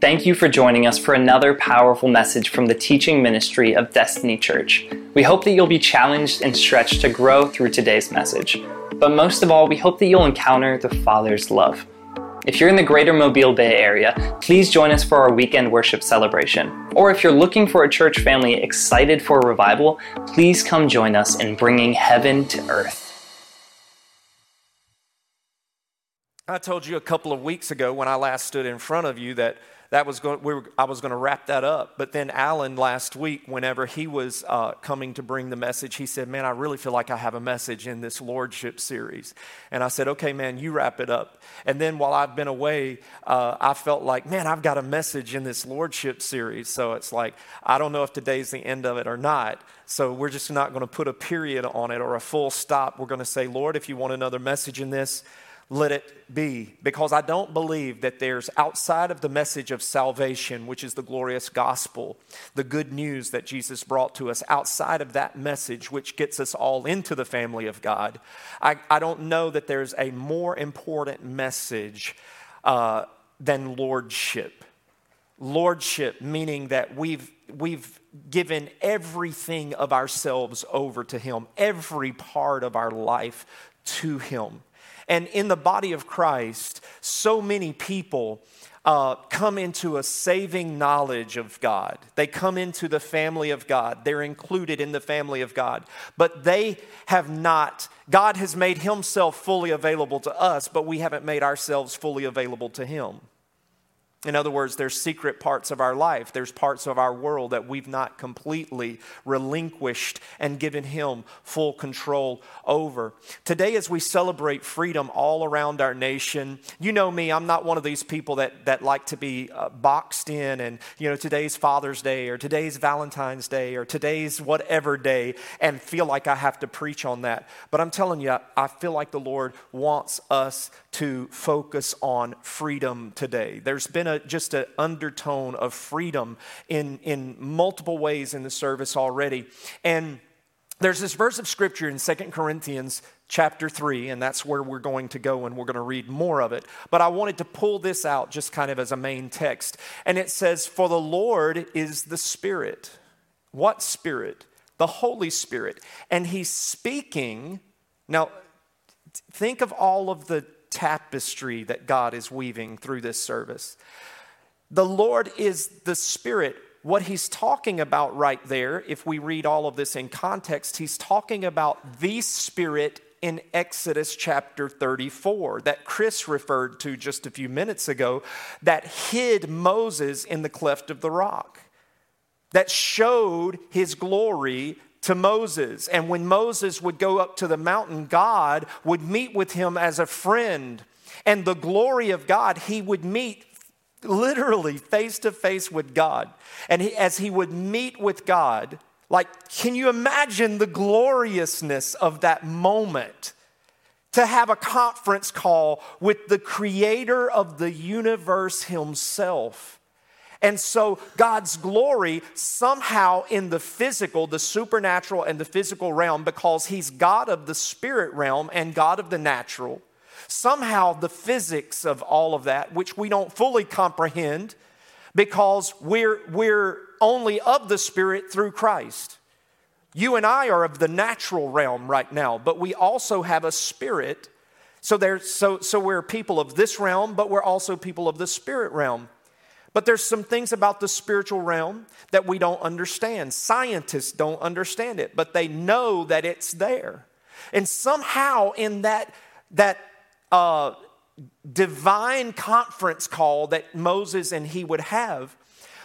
Thank you for joining us for another powerful message from the teaching ministry of Destiny Church. We hope that you'll be challenged and stretched to grow through today's message. But most of all, we hope that you'll encounter the Father's love. If you're in the greater Mobile Bay area, please join us for our weekend worship celebration. Or if you're looking for a church family excited for revival, please come join us in bringing heaven to earth. I told you a couple of weeks ago when I last stood in front of you that that was going, we were, I was going to wrap that up. But then Alan last week, whenever he was uh, coming to bring the message, he said, Man, I really feel like I have a message in this Lordship series. And I said, Okay, man, you wrap it up. And then while I've been away, uh, I felt like, Man, I've got a message in this Lordship series. So it's like, I don't know if today's the end of it or not. So we're just not going to put a period on it or a full stop. We're going to say, Lord, if you want another message in this, let it be. Because I don't believe that there's outside of the message of salvation, which is the glorious gospel, the good news that Jesus brought to us, outside of that message, which gets us all into the family of God, I, I don't know that there's a more important message uh, than lordship. Lordship, meaning that we've, we've given everything of ourselves over to Him, every part of our life to Him. And in the body of Christ, so many people uh, come into a saving knowledge of God. They come into the family of God. They're included in the family of God. But they have not, God has made Himself fully available to us, but we haven't made ourselves fully available to Him. In other words, there's secret parts of our life. There's parts of our world that we've not completely relinquished and given Him full control over. Today, as we celebrate freedom all around our nation, you know me, I'm not one of these people that, that like to be uh, boxed in and, you know, today's Father's Day or today's Valentine's Day or today's whatever day and feel like I have to preach on that. But I'm telling you, I feel like the Lord wants us to focus on freedom today. There's been a, just an undertone of freedom in, in multiple ways in the service already. And there's this verse of scripture in Second Corinthians chapter 3, and that's where we're going to go and we're going to read more of it. But I wanted to pull this out just kind of as a main text. And it says, For the Lord is the Spirit. What Spirit? The Holy Spirit. And He's speaking. Now, think of all of the tapestry that God is weaving through this service. The Lord is the Spirit. What he's talking about right there, if we read all of this in context, he's talking about the Spirit in Exodus chapter 34 that Chris referred to just a few minutes ago that hid Moses in the cleft of the rock, that showed his glory to Moses. And when Moses would go up to the mountain, God would meet with him as a friend. And the glory of God, he would meet literally face to face with God. And he, as he would meet with God, like, can you imagine the gloriousness of that moment? To have a conference call with the creator of the universe himself and so God's glory somehow in the physical, the supernatural and the physical realm, because He's God of the spirit realm and God of the natural, somehow the physics of all of that, which we don't fully comprehend because we're, we're only of the spirit through Christ. You and I are of the natural realm right now, but we also have a spirit. So, there, so, so we're people of this realm, but we're also people of the spirit realm. But there's some things about the spiritual realm that we don't understand. Scientists don't understand it, but they know that it's there. And somehow in that, that uh, divine conference call that Moses and he would have,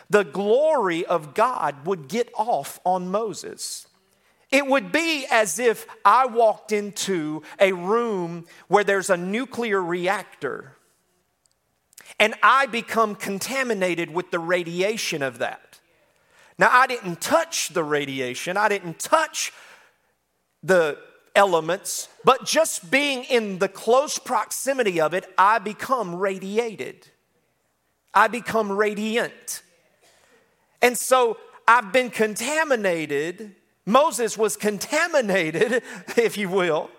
the glory of God would get off on Moses. It would be as if I walked into a room where there's a nuclear reactor and I become contaminated with the radiation of that. Now, I didn't touch the radiation, I didn't touch the elements, but just being in the close proximity of it, I become radiated. I become radiant. And so I've been contaminated. Moses was contaminated, if you will,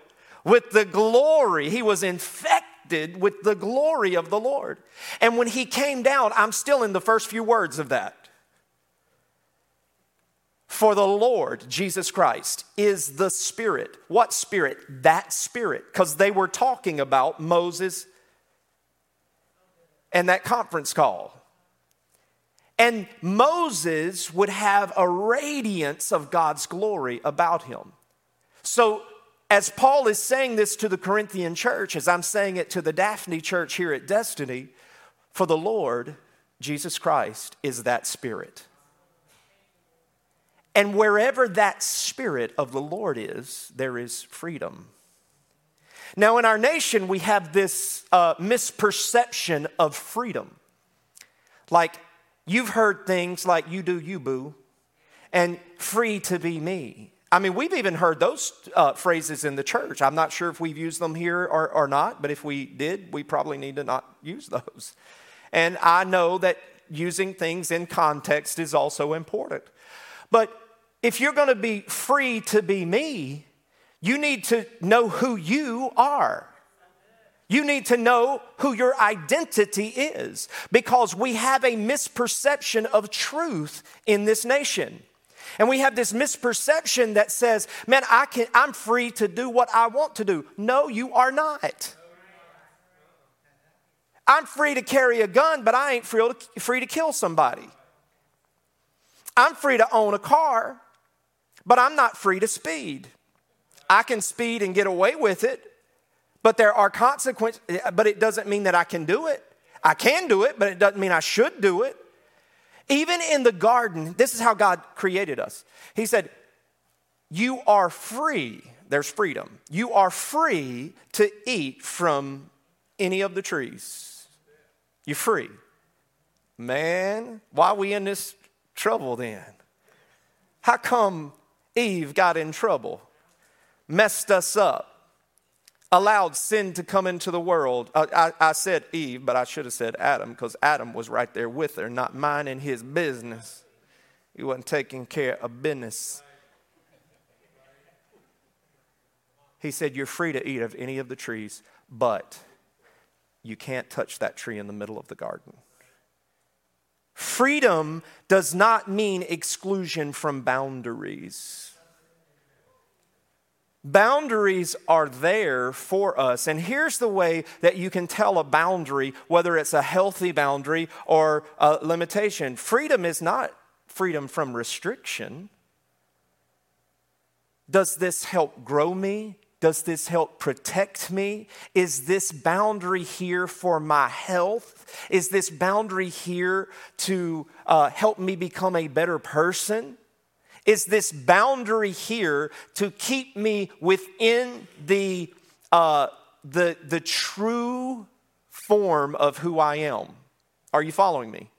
with the glory. He was infected with the glory of the Lord. And when he came down, I'm still in the first few words of that. For the Lord, Jesus Christ, is the Spirit. What Spirit? That Spirit. Because they were talking about Moses and that conference call. And Moses would have a radiance of God's glory about him. So, as Paul is saying this to the Corinthian church, as I'm saying it to the Daphne church here at Destiny, for the Lord, Jesus Christ, is that Spirit. And wherever that Spirit of the Lord is, there is freedom. Now, in our nation, we have this uh, misperception of freedom. Like, you've heard things like, you do you, boo, and free to be me. I mean, we've even heard those uh, phrases in the church. I'm not sure if we've used them here or, or not, but if we did, we probably need to not use those. And I know that using things in context is also important. But if you're going to be free to be me, you need to know who you are. You need to know who your identity is because we have a misperception of truth in this nation. And we have this misperception that says, man, I can, I'm free to do what I want to do. No, you are not. I'm free to carry a gun, but I ain't free to, free to kill somebody. I'm free to own a car, but I'm not free to speed. I can speed and get away with it, but there are consequences, but it doesn't mean that I can do it. I can do it, but it doesn't mean I should do it. Even in the garden, this is how God created us. He said, You are free. There's freedom. You are free to eat from any of the trees. You're free. Man, why are we in this trouble then? How come Eve got in trouble? messed us up, allowed sin to come into the world. Uh, I, I said Eve, but I should have said Adam because Adam was right there with her, not minding his business. He wasn't taking care of business. He said, You're free to eat of any of the trees, but you can't touch that tree in the middle of the garden. Freedom does not mean exclusion from boundaries. Boundaries are there for us. And here's the way that you can tell a boundary, whether it's a healthy boundary or a limitation. Freedom is not freedom from restriction. Does this help grow me? Does this help protect me? Is this boundary here for my health? Is this boundary here to uh, help me become a better person? Is this boundary here to keep me within the, uh, the, the true form of who I am. Are you following me?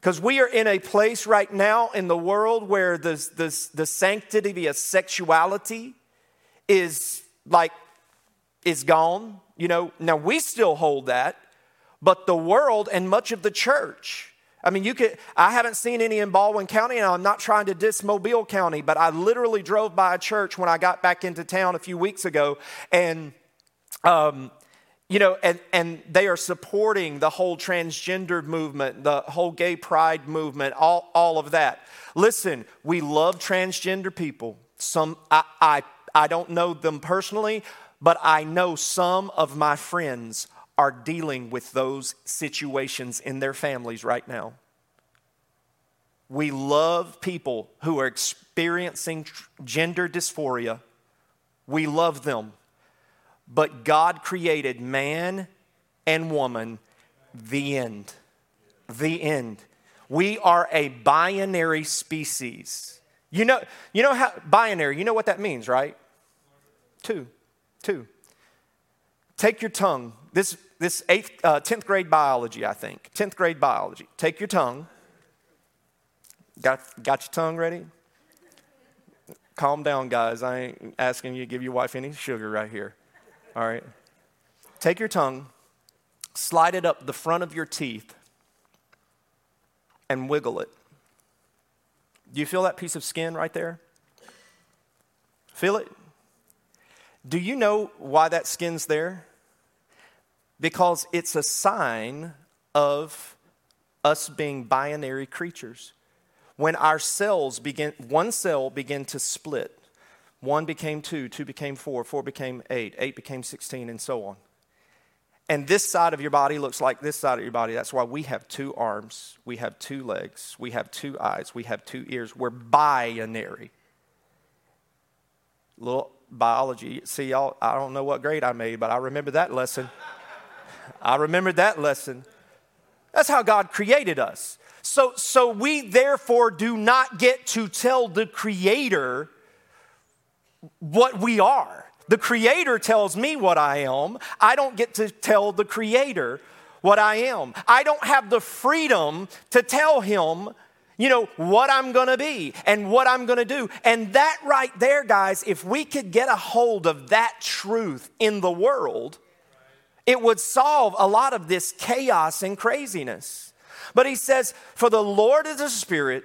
Because we are in a place right now in the world where the, the, the sanctity of sexuality is like, is gone. You know, now we still hold that, but the world and much of the church I mean, you could, I haven't seen any in Baldwin County, and I'm not trying to diss Mobile County, but I literally drove by a church when I got back into town a few weeks ago, and, um, you know, and, and they are supporting the whole transgender movement, the whole gay pride movement, all, all of that. Listen, we love transgender people. Some, I, I, I don't know them personally, but I know some of my friends are dealing with those situations in their families right now. We love people who are experiencing gender dysphoria. We love them. But God created man and woman, the end. The end. We are a binary species. You know, you know how binary, you know what that means, right? Two. Two. Take your tongue. This, this eighth, uh, 10th grade biology, I think. 10th grade biology. Take your tongue. Got, got your tongue ready? Calm down, guys. I ain't asking you to give your wife any sugar right here. All right? Take your tongue, slide it up the front of your teeth, and wiggle it. Do you feel that piece of skin right there? Feel it? Do you know why that skin's there? because it's a sign of us being binary creatures. When our cells begin, one cell began to split. One became two, two became four, four became eight, eight became 16, and so on. And this side of your body looks like this side of your body. That's why we have two arms, we have two legs, we have two eyes, we have two ears. We're binary. Little biology. See, y'all, I don't know what grade I made, but I remember that lesson. I remember that lesson. That's how God created us. So, so we therefore do not get to tell the Creator what we are. The Creator tells me what I am. I don't get to tell the Creator what I am. I don't have the freedom to tell Him, you know, what I'm gonna be and what I'm gonna do. And that right there, guys, if we could get a hold of that truth in the world, it would solve a lot of this chaos and craziness. But he says, For the Lord is a spirit,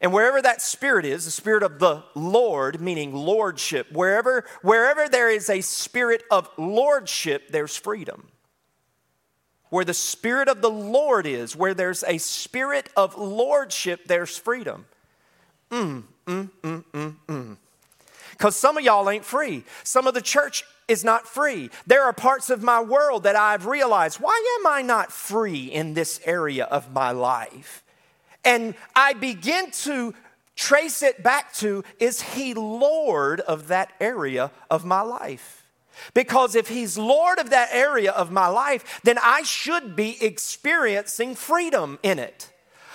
and wherever that spirit is, the spirit of the Lord, meaning lordship, wherever, wherever there is a spirit of lordship, there's freedom. Where the spirit of the Lord is, where there's a spirit of lordship, there's freedom. Mm, mm, mm, mm, mm. Because some of y'all ain't free. Some of the church is not free. There are parts of my world that I've realized why am I not free in this area of my life? And I begin to trace it back to is he Lord of that area of my life? Because if he's Lord of that area of my life, then I should be experiencing freedom in it.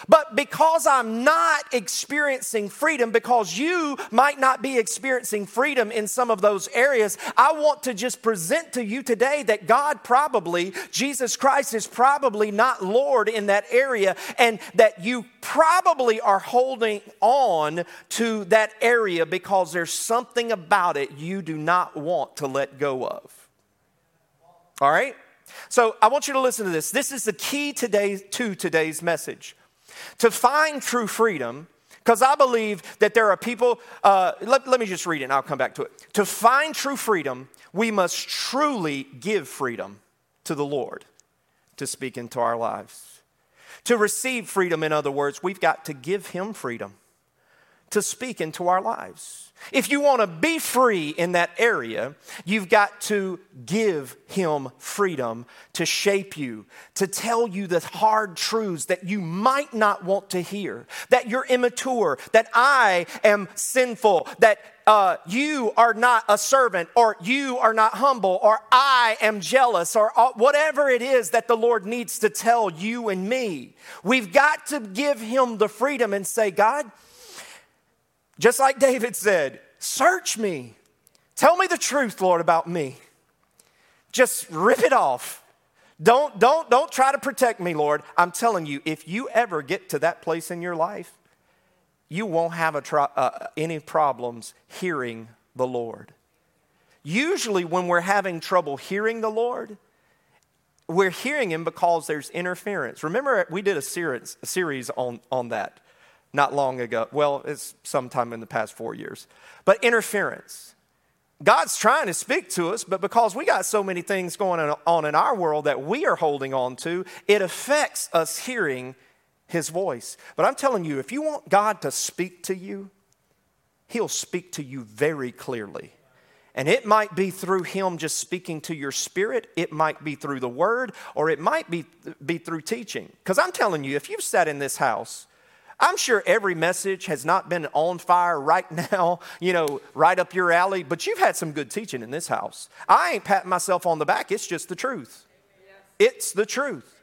But because I'm not experiencing freedom, because you might not be experiencing freedom in some of those areas, I want to just present to you today that God probably, Jesus Christ is probably not Lord in that area, and that you probably are holding on to that area because there's something about it you do not want to let go of. All right? So I want you to listen to this. This is the key today to today's message. To find true freedom, because I believe that there are people, uh, let, let me just read it and I'll come back to it. To find true freedom, we must truly give freedom to the Lord to speak into our lives. To receive freedom, in other words, we've got to give Him freedom to speak into our lives. If you want to be free in that area, you've got to give Him freedom to shape you, to tell you the hard truths that you might not want to hear, that you're immature, that I am sinful, that uh, you are not a servant, or you are not humble, or I am jealous, or uh, whatever it is that the Lord needs to tell you and me. We've got to give Him the freedom and say, God, just like David said, Search me. Tell me the truth, Lord, about me. Just rip it off. Don't, don't, don't try to protect me, Lord. I'm telling you, if you ever get to that place in your life, you won't have tro- uh, any problems hearing the Lord. Usually, when we're having trouble hearing the Lord, we're hearing Him because there's interference. Remember, we did a series, a series on, on that not long ago. Well, it's sometime in the past four years. But interference. God's trying to speak to us, but because we got so many things going on in our world that we are holding on to, it affects us hearing His voice. But I'm telling you, if you want God to speak to you, He'll speak to you very clearly. And it might be through Him just speaking to your spirit, it might be through the Word, or it might be, be through teaching. Because I'm telling you, if you've sat in this house I'm sure every message has not been on fire right now, you know, right up your alley, but you've had some good teaching in this house. I ain't patting myself on the back, it's just the truth. It's the truth.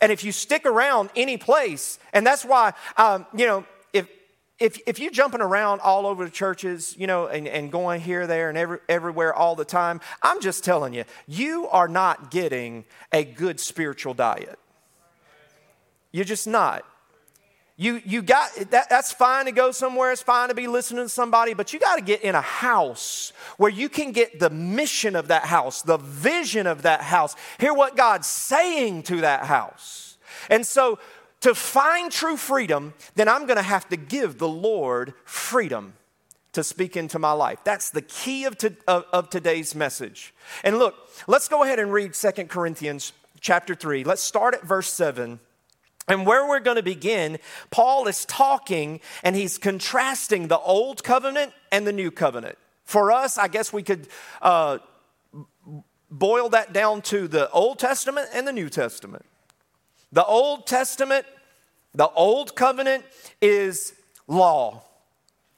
And if you stick around any place, and that's why, um, you know, if, if, if you're jumping around all over the churches, you know, and, and going here, there, and every, everywhere all the time, I'm just telling you, you are not getting a good spiritual diet. You're just not. You, you got that, that's fine to go somewhere, it's fine to be listening to somebody, but you got to get in a house where you can get the mission of that house, the vision of that house, hear what God's saying to that house. And so, to find true freedom, then I'm going to have to give the Lord freedom to speak into my life. That's the key of, to, of, of today's message. And look, let's go ahead and read Second Corinthians chapter 3. Let's start at verse 7. And where we're going to begin, Paul is talking and he's contrasting the old covenant and the new covenant. For us, I guess we could uh, boil that down to the Old Testament and the New Testament. The Old Testament, the Old Covenant is law.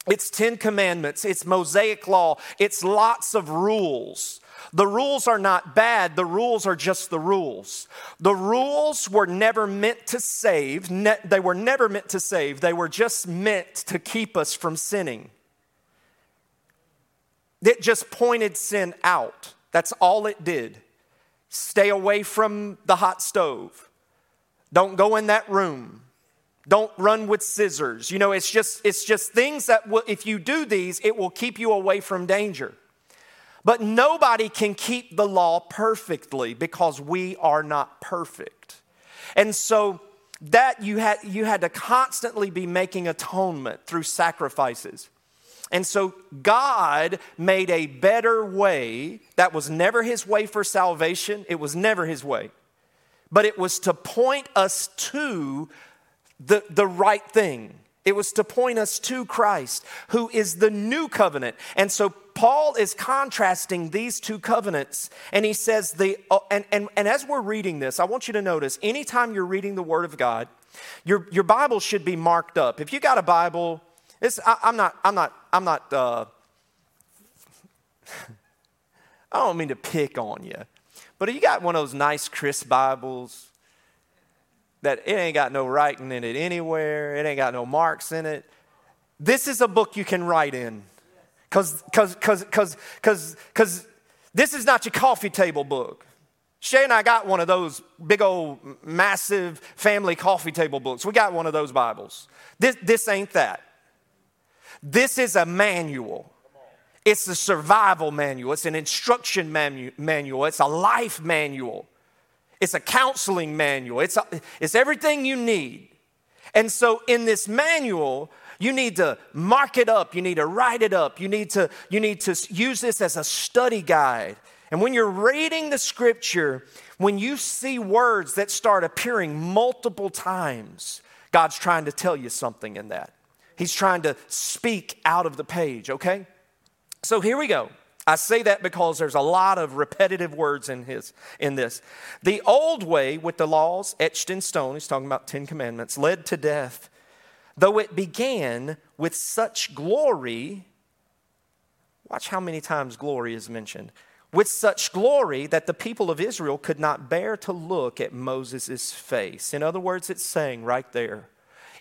It's 10 commandments, it's Mosaic law, it's lots of rules. The rules are not bad, the rules are just the rules. The rules were never meant to save, they were never meant to save, they were just meant to keep us from sinning. It just pointed sin out. That's all it did. Stay away from the hot stove. Don't go in that room. Don't run with scissors. You know, it's just it's just things that will, if you do these, it will keep you away from danger. But nobody can keep the law perfectly because we are not perfect. And so that you had you had to constantly be making atonement through sacrifices. And so God made a better way. That was never his way for salvation. It was never his way. But it was to point us to the, the right thing. It was to point us to Christ, who is the new covenant. And so Paul is contrasting these two covenants, and he says, the, uh, and, and, and as we're reading this, I want you to notice anytime you're reading the Word of God, your, your Bible should be marked up. If you got a Bible, I, am not, I'm not, I'm not, uh, I don't mean to pick on you, but you got one of those nice, crisp Bibles that it ain't got no writing in it anywhere, it ain't got no marks in it. This is a book you can write in. Because cause, cause, cause, cause, cause this is not your coffee table book. Shay and I got one of those big old massive family coffee table books. We got one of those Bibles. This, this ain't that. This is a manual. It's a survival manual. It's an instruction manu- manual. It's a life manual. It's a counseling manual. It's, a, it's everything you need. And so, in this manual, you need to mark it up. You need to write it up. You need to, you need to use this as a study guide. And when you're reading the scripture, when you see words that start appearing multiple times, God's trying to tell you something in that. He's trying to speak out of the page, okay? So here we go. I say that because there's a lot of repetitive words in his in this. The old way with the laws etched in stone, he's talking about 10 commandments, led to death, though it began with such glory. Watch how many times glory is mentioned. With such glory that the people of Israel could not bear to look at Moses' face. In other words, it's saying right there,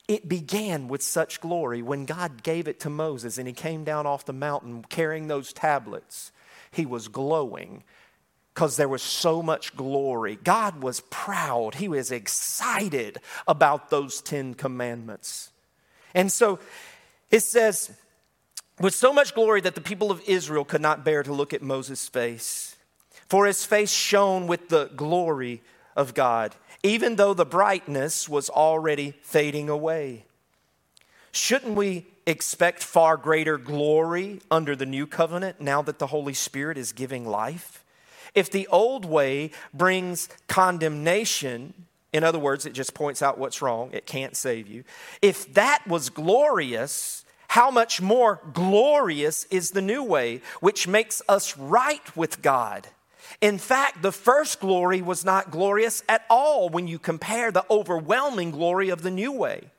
it began with such glory when God gave it to Moses and he came down off the mountain carrying those tablets. He was glowing because there was so much glory. God was proud, he was excited about those 10 commandments. And so it says, with so much glory that the people of Israel could not bear to look at Moses' face, for his face shone with the glory of God even though the brightness was already fading away. Shouldn't we expect far greater glory under the new covenant now that the Holy Spirit is giving life? If the old way brings condemnation, in other words, it just points out what's wrong, it can't save you. If that was glorious, how much more glorious is the new way, which makes us right with God? In fact, the first glory was not glorious at all when you compare the overwhelming glory of the new way.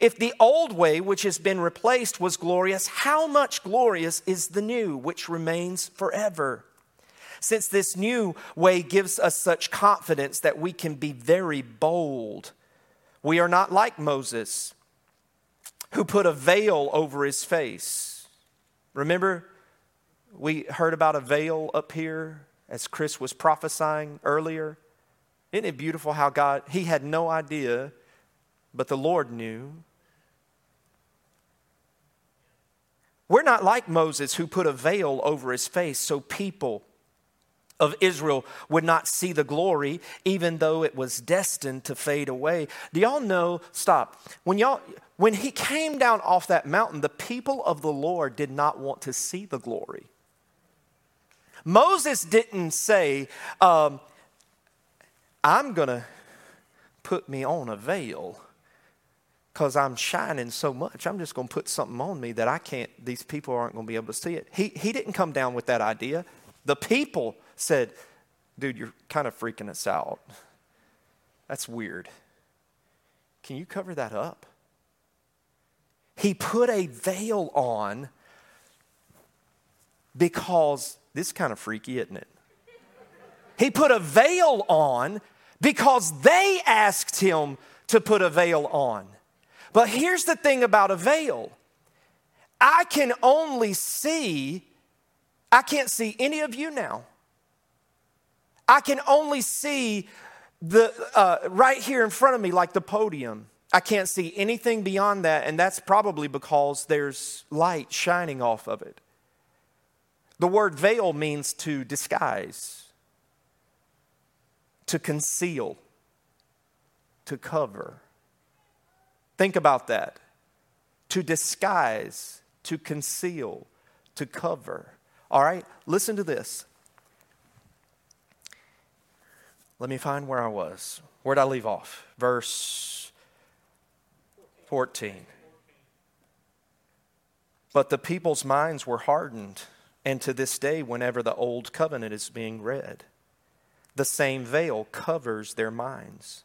If the old way, which has been replaced, was glorious, how much glorious is the new, which remains forever? Since this new way gives us such confidence that we can be very bold, we are not like Moses, who put a veil over his face. Remember, we heard about a veil up here as Chris was prophesying earlier. Isn't it beautiful how God, he had no idea, but the Lord knew. We're not like Moses who put a veil over his face so people of Israel would not see the glory, even though it was destined to fade away. Do y'all know? Stop. When y'all, when he came down off that mountain, the people of the Lord did not want to see the glory. Moses didn't say, um, I'm to put me on a veil because I'm shining so much. I'm just going to put something on me that I can't, these people aren't going to be able to see it. He, he didn't come down with that idea. The people said, Dude, you're kind of freaking us out. That's weird. Can you cover that up? He put a veil on because this is kind of freaky, isn't it? He put a veil on because they asked him to put a veil on. But here's the thing about a veil I can only see, I can't see any of you now. I can only see the uh, right here in front of me, like the podium. I can't see anything beyond that, and that's probably because there's light shining off of it. The word veil means to disguise, to conceal, to cover. Think about that. To disguise, to conceal, to cover. All right, listen to this. Let me find where I was. Where'd I leave off? Verse 14. But the people's minds were hardened and to this day, whenever the old covenant is being read, the same veil covers their minds.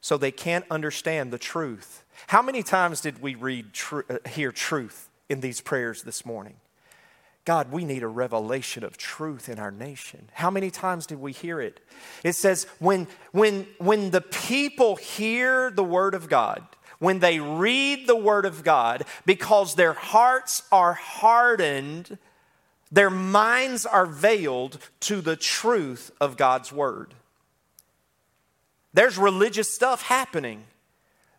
So they can't understand the truth. How many times did we read, tr- uh, hear truth in these prayers this morning? God, we need a revelation of truth in our nation. How many times did we hear it? It says, when, when, when the people hear the word of God, when they read the word of God, because their hearts are hardened, their minds are veiled to the truth of God's word. There's religious stuff happening.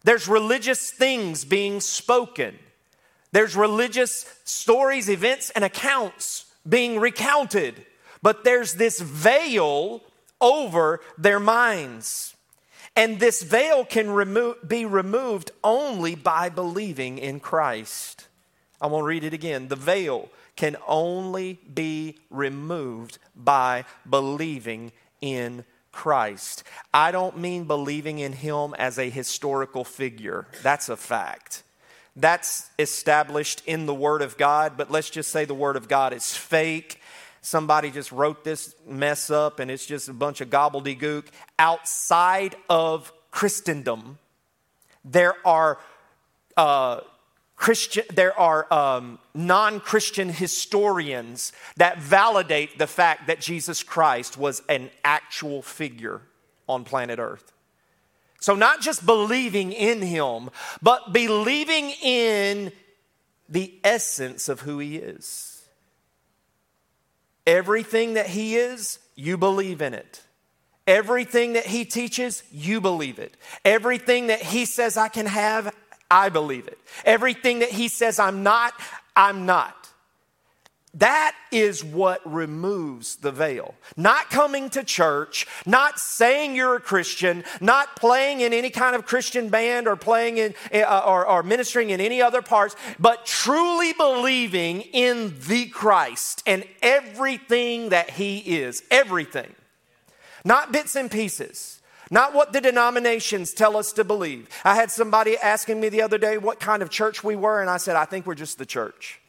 There's religious things being spoken. There's religious stories, events, and accounts being recounted. But there's this veil over their minds. And this veil can remo- be removed only by believing in Christ. I'm going to read it again. The veil can only be removed by believing in Christ. I don't mean believing in him as a historical figure, that's a fact. That's established in the Word of God, but let's just say the Word of God is fake. Somebody just wrote this mess up and it's just a bunch of gobbledygook. Outside of Christendom, there are uh, Christian, there are um, non Christian historians that validate the fact that Jesus Christ was an actual figure on planet Earth. So, not just believing in him, but believing in the essence of who he is. Everything that he is, you believe in it. Everything that he teaches, you believe it. Everything that he says I can have, I believe it. Everything that he says I'm not, I'm not. That is what removes the veil. Not coming to church, not saying you're a Christian, not playing in any kind of Christian band or playing in uh, or, or ministering in any other parts, but truly believing in the Christ and everything that He is. Everything. Not bits and pieces not what the denominations tell us to believe. I had somebody asking me the other day what kind of church we were, and I said, I think we're just the church.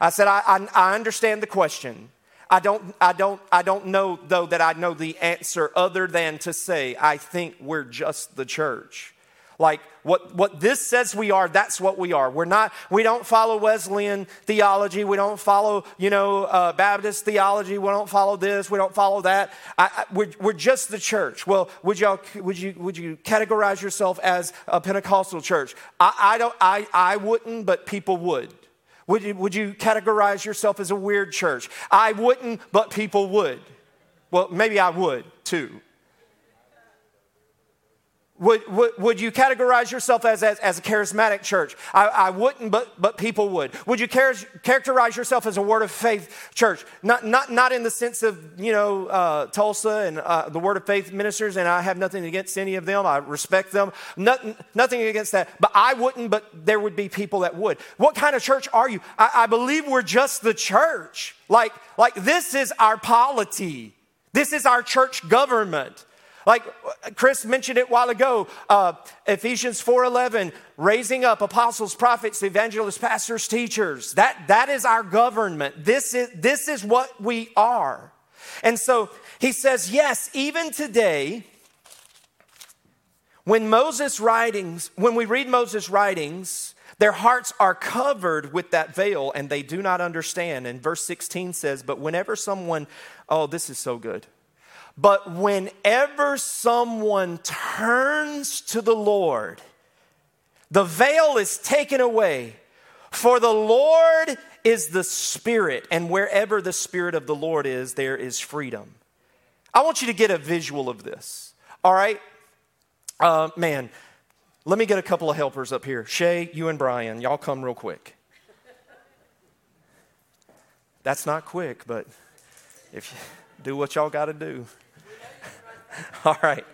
I said, I, I, I understand the question. I don't, I, don't, I don't know, though, that I know the answer other than to say, I think we're just the church. Like what, what this says we are, that's what we are. We're not, we don't follow Wesleyan theology. We don't follow, you know, uh, Baptist theology. We don't follow this. We don't follow that. I, I, we're, we're just the church. Well, would y'all, would you, would you categorize yourself as a Pentecostal church? I, I don't, I, I wouldn't, but people would. Would you, would you categorize yourself as a weird church? I wouldn't, but people would. Well, maybe I would too. Would, would, would you categorize yourself as, as, as a charismatic church? I, I wouldn't, but, but people would. Would you char- characterize yourself as a word of faith church? Not, not, not in the sense of, you know, uh, Tulsa and uh, the word of faith ministers, and I have nothing against any of them. I respect them. Nothing, nothing against that. But I wouldn't, but there would be people that would. What kind of church are you? I, I believe we're just the church. Like, like this is our polity. This is our church government. Like Chris mentioned it a while ago, uh, Ephesians 4:11, raising up apostles, prophets, evangelists, pastors, teachers. That, that is our government. This is, this is what we are. And so he says, yes, even today, when Moses' writings, when we read Moses' writings, their hearts are covered with that veil and they do not understand. And verse 16 says, But whenever someone, oh, this is so good. But whenever someone turns to the Lord, the veil is taken away. For the Lord is the Spirit, and wherever the Spirit of the Lord is, there is freedom. I want you to get a visual of this. All right? Uh, man, let me get a couple of helpers up here. Shay, you and Brian, y'all come real quick. That's not quick, but if you do what y'all got to do. All right.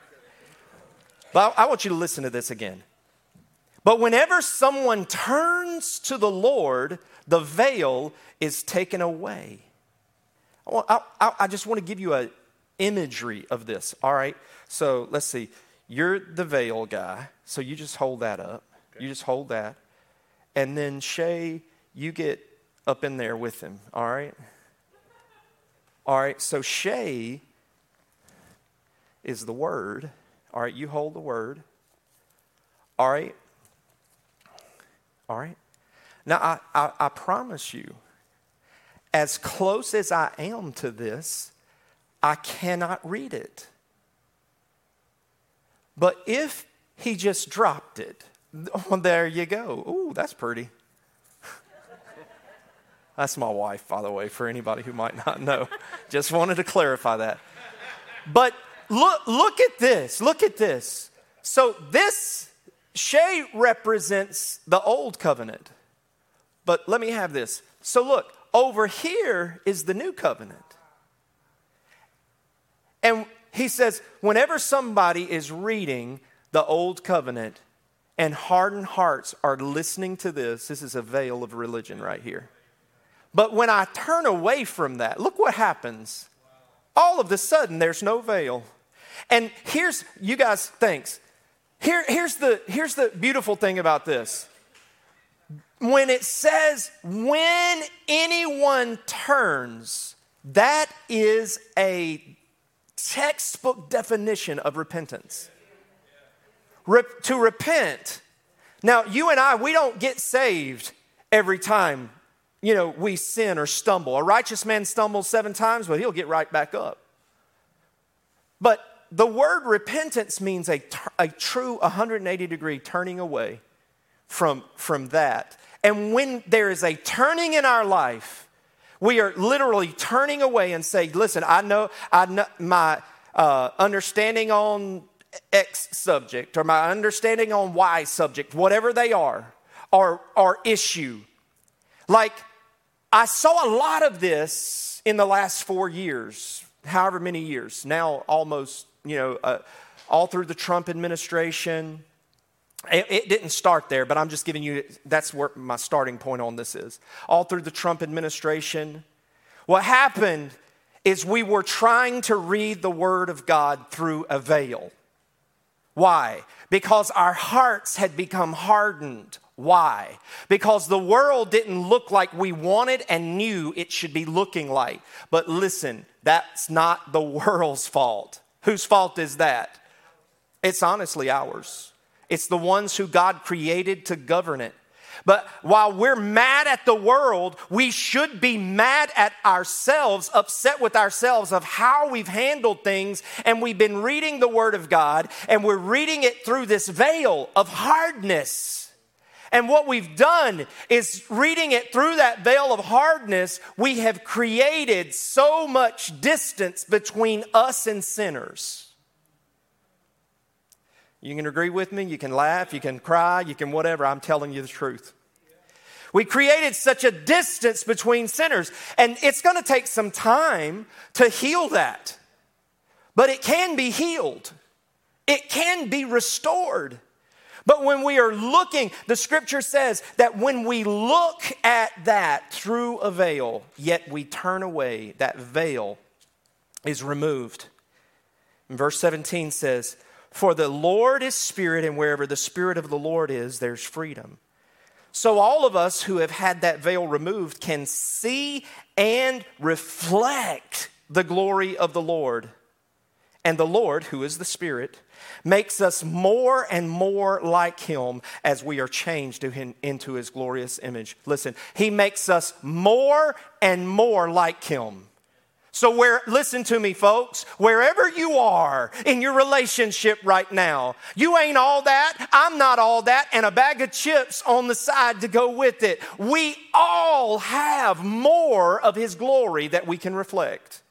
But I want you to listen to this again. But whenever someone turns to the Lord, the veil is taken away. I, I, I just want to give you an imagery of this. All right. So let's see. You're the veil guy. So you just hold that up. Okay. You just hold that. And then Shay, you get up in there with him. All right. All right. So Shay is the Word. All right, you hold the Word. All right. All right. Now, I, I, I promise you, as close as I am to this, I cannot read it. But if he just dropped it, there you go. Ooh, that's pretty. that's my wife, by the way, for anybody who might not know. just wanted to clarify that. But look, look at this. Look at this. So this Shay represents the old covenant. But let me have this. So look, over here is the new covenant. And he says, whenever somebody is reading the old covenant and hardened hearts are listening to this, this is a veil of religion right here. But when I turn away from that, look what happens. All of a sudden, there's no veil. And here's, you guys, thanks. Here, here's, the, here's the beautiful thing about this. When it says, when anyone turns, that is a textbook definition of repentance. Rep, to repent. Now, you and I, we don't get saved every time, you know, we sin or stumble. A righteous man stumbles seven times, but he'll get right back up. But the word repentance means a, a true 180 degree turning away from, from that. And when there is a turning in our life, we are literally turning away and say, listen, I know, I know my uh, understanding on X subject or my understanding on Y subject, whatever they are, or, or issue. Like, I saw a lot of this in the last four years, however many years, now almost you know, uh, all through the Trump administration. It, it didn't start there, but I'm just giving you that's where my starting point on this is. All through the Trump administration, what happened is we were trying to read the Word of God through a veil. Why? Because our hearts had become hardened. Why? Because the world didn't look like we wanted and knew it should be looking like. But listen, that's not the world's fault. Whose fault is that? It's honestly ours. It's the ones who God created to govern it. But while we're mad at the world, we should be mad at ourselves, upset with ourselves of how we've handled things. And we've been reading the Word of God, and we're reading it through this veil of hardness. And what we've done is reading it through that veil of hardness, we have created so much distance between us and sinners. You can agree with me, you can laugh, you can cry, you can whatever. I'm telling you the truth. We created such a distance between sinners, and it's going to take some time to heal that. But it can be healed, it can be restored. But when we are looking, the scripture says that when we look at that through a veil, yet we turn away, that veil is removed. And verse 17 says, For the Lord is spirit, and wherever the spirit of the Lord is, there's freedom. So, all of us who have had that veil removed can see and reflect the glory of the Lord. And the Lord, who is the Spirit, makes us more and more like Him as we are changed into His glorious image. Listen, He makes us more and more like Him. So, where, listen to me, folks, wherever you are in your relationship right now, you ain't all that, I'm not all that, and a bag of chips on the side to go with it. We all have more of His glory that we can reflect.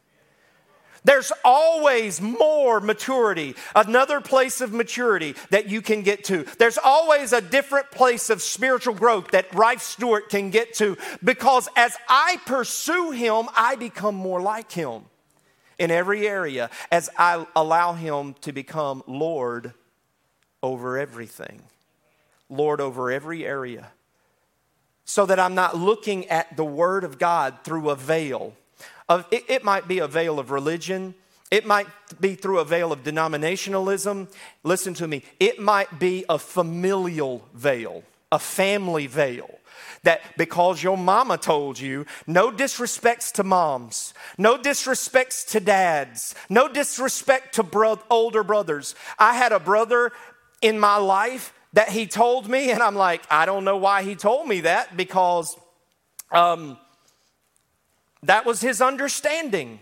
There's always more maturity, another place of maturity that you can get to. There's always a different place of spiritual growth that Rife Stewart can get to because as I pursue Him, I become more like Him in every area as I allow Him to become Lord over everything, Lord over every area. So that I'm not looking at the Word of God through a veil of, it, it might be a veil of religion. It might be through a veil of denominationalism. Listen to me. It might be a familial veil, a family veil. That because your mama told you, no disrespects to moms, no disrespects to dads, no disrespect to bro- older brothers. I had a brother in my life that he told me, and I'm like, I don't know why he told me that because um, that was his understanding.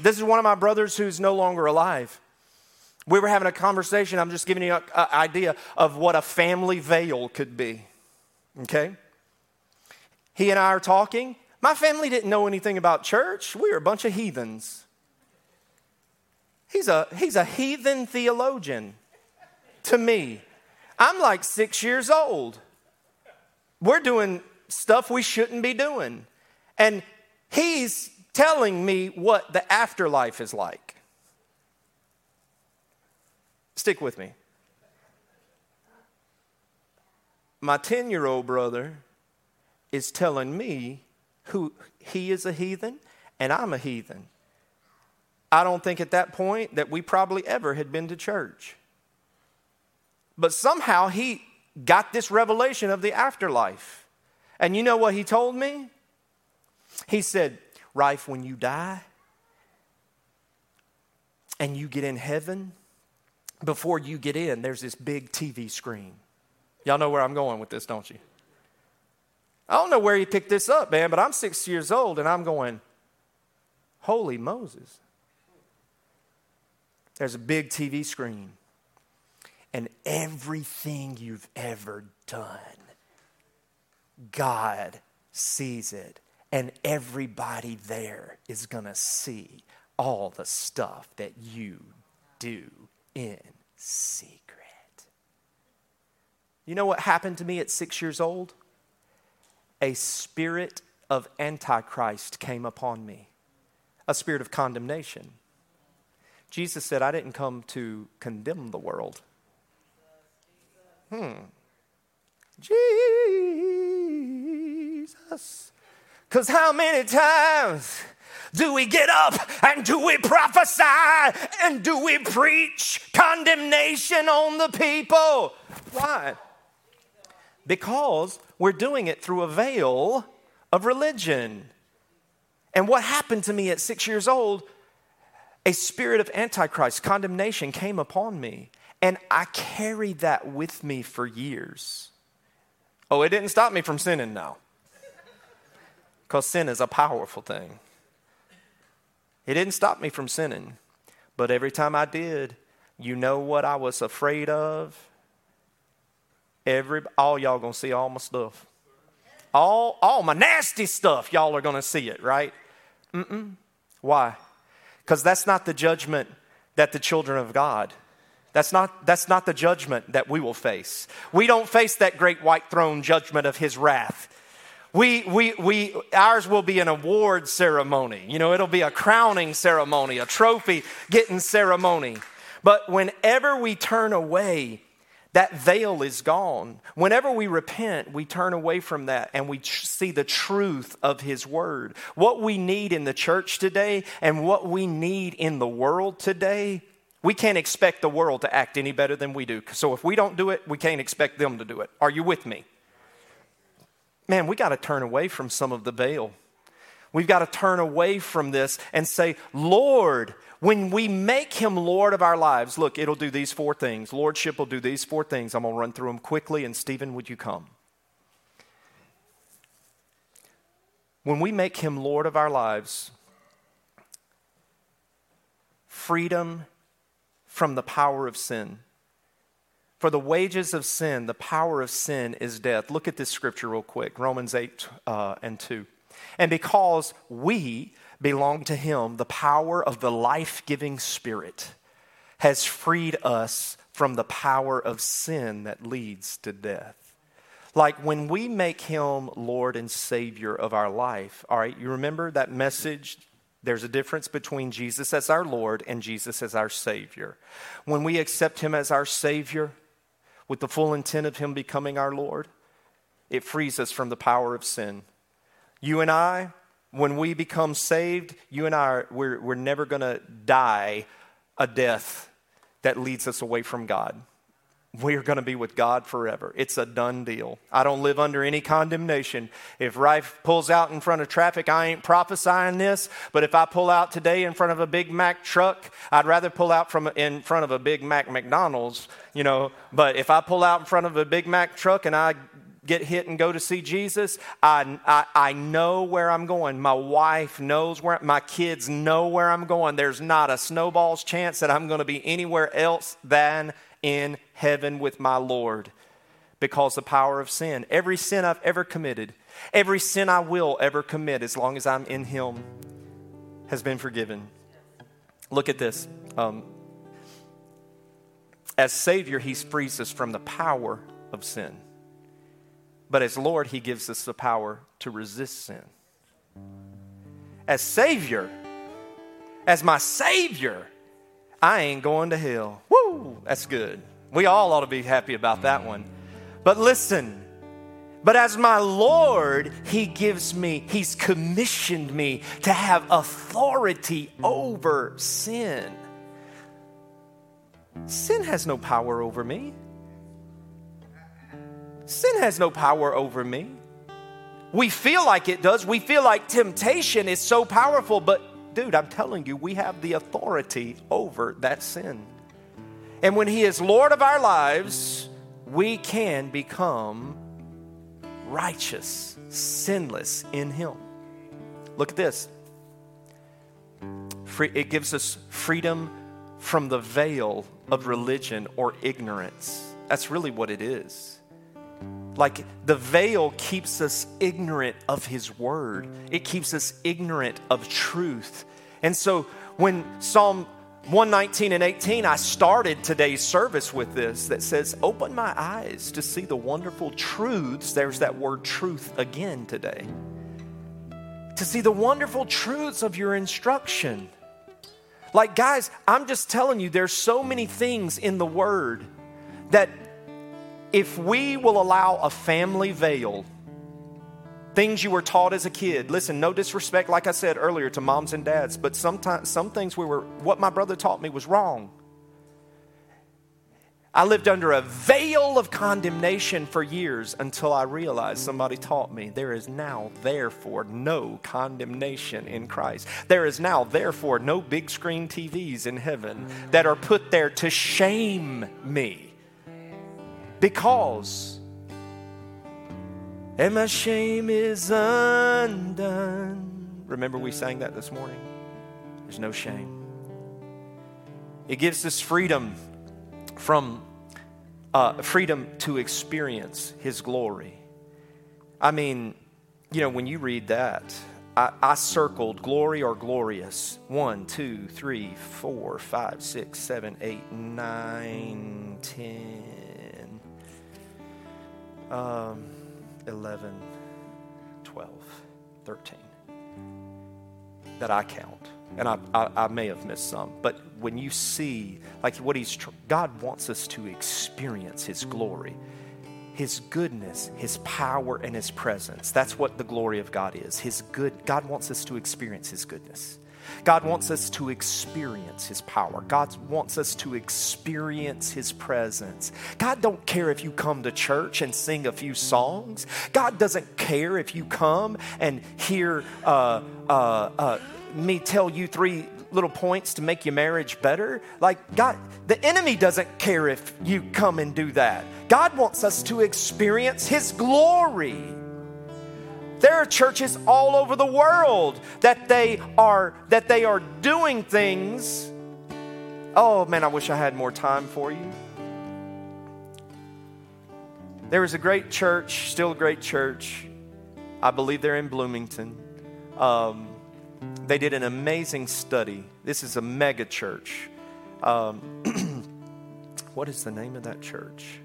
This is one of my brothers who's no longer alive. We were having a conversation. I'm just giving you an idea of what a family veil could be. Okay? He and I are talking. My family didn't know anything about church. We were a bunch of heathens. He's a, he's a heathen theologian to me. I'm like six years old. We're doing stuff we shouldn't be doing. And He's telling me what the afterlife is like. Stick with me. My 10 year old brother is telling me who he is a heathen and I'm a heathen. I don't think at that point that we probably ever had been to church. But somehow he got this revelation of the afterlife. And you know what he told me? He said, Rife, when you die and you get in heaven, before you get in, there's this big TV screen. Y'all know where I'm going with this, don't you? I don't know where he picked this up, man, but I'm six years old and I'm going, Holy Moses. There's a big TV screen, and everything you've ever done, God sees it and everybody there is going to see all the stuff that you do in secret. You know what happened to me at six years old? A spirit of Antichrist came upon me, a spirit of condemnation. Jesus said, I didn't come to condemn the world. Hmm. Jesus. Because how many times do we get up and do we prophesy and do we preach condemnation on the people? Why? Because we're doing it through a veil of religion. And what happened to me at six years old? A spirit of antichrist, condemnation came upon me. And I carried that with me for years. Oh, it didn't stop me from sinning now because sin is a powerful thing. It didn't stop me from sinning, but every time I did, you know what I was afraid of? Every all y'all gonna see all my stuff. All all my nasty stuff, y'all are gonna see it, right? Mm-mm. Why? Because that's not the judgment that the children of God That's not, that's not the judgment that we will face. We don't face that great white throne judgment of his wrath. We, we, we, ours will be an award ceremony. You know, it'll be a crowning ceremony, a trophy getting ceremony. But whenever we turn away, that veil is gone. Whenever we repent, we turn away from that and we tr- see the truth of His Word. What we need in the church today and what we need in the world today, we can't expect the world to act any better than we do. So if we don't do it, we can't expect them to do it. Are you with me? Man, we got to turn away from some of the veil. We've got to turn away from this and say, Lord, when we make him Lord of our lives, look, it'll do these four things. Lordship will do these four things. I'm going to run through them quickly, and Stephen, would you come? When we make him Lord of our lives, freedom from the power of sin. For the wages of sin, the power of sin is death. Look at this scripture real quick Romans 8 uh, and 2. And because we belong to Him, the power of the life giving Spirit has freed us from the power of sin that leads to death. Like when we make Him Lord and Savior of our life, all right, you remember that message? There's a difference between Jesus as our Lord and Jesus as our Savior. When we accept Him as our Savior, with the full intent of Him becoming our Lord, it frees us from the power of sin. You and I, when we become saved, you and I, are, we're, we're never going to die a death that leads us away from God. We're going to be with God forever. It's a done deal. I don't live under any condemnation. If Rife pulls out in front of traffic, I ain't prophesying this, but if I pull out today in front of a Big Mack truck, I'd rather pull out from in front of a Big Mac McDonald's, you know, but if I pull out in front of a Big Mack truck and I get hit and go to see Jesus, I, I, I, know where I'm going. My wife knows where, my kids know where I'm going. There's not a snowball's chance that I'm going to be anywhere else than in heaven with my Lord because the power of sin. Every sin I've ever committed, every sin I will ever commit as long as I'm in Him has been forgiven. Look at this. Um, as Savior, He frees us from the power of sin. But as Lord, He gives us the power to resist sin. As Savior, as my Savior, I ain't going to hell. Woo! That's good. We all ought to be happy about that mm. one. But listen, but as my Lord, He gives me, He's commissioned me to have authority over sin. Sin has no power over me. Sin has no power over me. We feel like it does. We feel like temptation is so powerful, but dude, I'm telling you, we have the authority over that sin. And when He is Lord of our lives, we can become righteous, sinless in Him. Look at this. It gives us freedom from the veil of religion or ignorance. That's really what it is. Like the veil keeps us ignorant of His Word, it keeps us ignorant of truth. And so when Psalm 119 and 18, I started today's service with this that says, Open my eyes to see the wonderful truths. There's that word truth again today. To see the wonderful truths of your instruction. Like, guys, I'm just telling you, there's so many things in the Word that if we will allow a family veil, things you were taught as a kid, listen, no disrespect, like I said earlier, to moms and dads, but sometimes some things we were, what my brother taught me was wrong. I lived under a veil of condemnation for years until I realized somebody taught me there is now, therefore, no condemnation in Christ. There is now, therefore, no big screen TVs in heaven that are put there to shame me. Because, and my shame is undone. Remember, we sang that this morning? There's no shame. It gives us freedom from uh, freedom to experience His glory. I mean, you know, when you read that, I, I, circled glory or glorious. One, two, three, four, five, six, seven, eight, nine, ten, um, 11, 12, 13. That I count. And I, I, I may have missed some. But when you see, like what he's, God wants us to experience his glory. His goodness, His power, and His presence. That's what the glory of God is. His good, God wants us to experience His goodness. God wants us to experience his power. God wants us to experience his presence. God don't care if you come to church and sing a few songs. God doesn't care if you come and hear uh, uh, uh, me tell you three little points to make your marriage better. Like, God, the enemy doesn't care if you come and do that. God wants us to experience His glory. There are churches all over the world that they are that they are doing things. Oh man, I wish I had more time for you. There is a great church, still a great church. I believe they're in Bloomington. Um, they did an amazing study. This is a mega church. Um, what is the name of that church?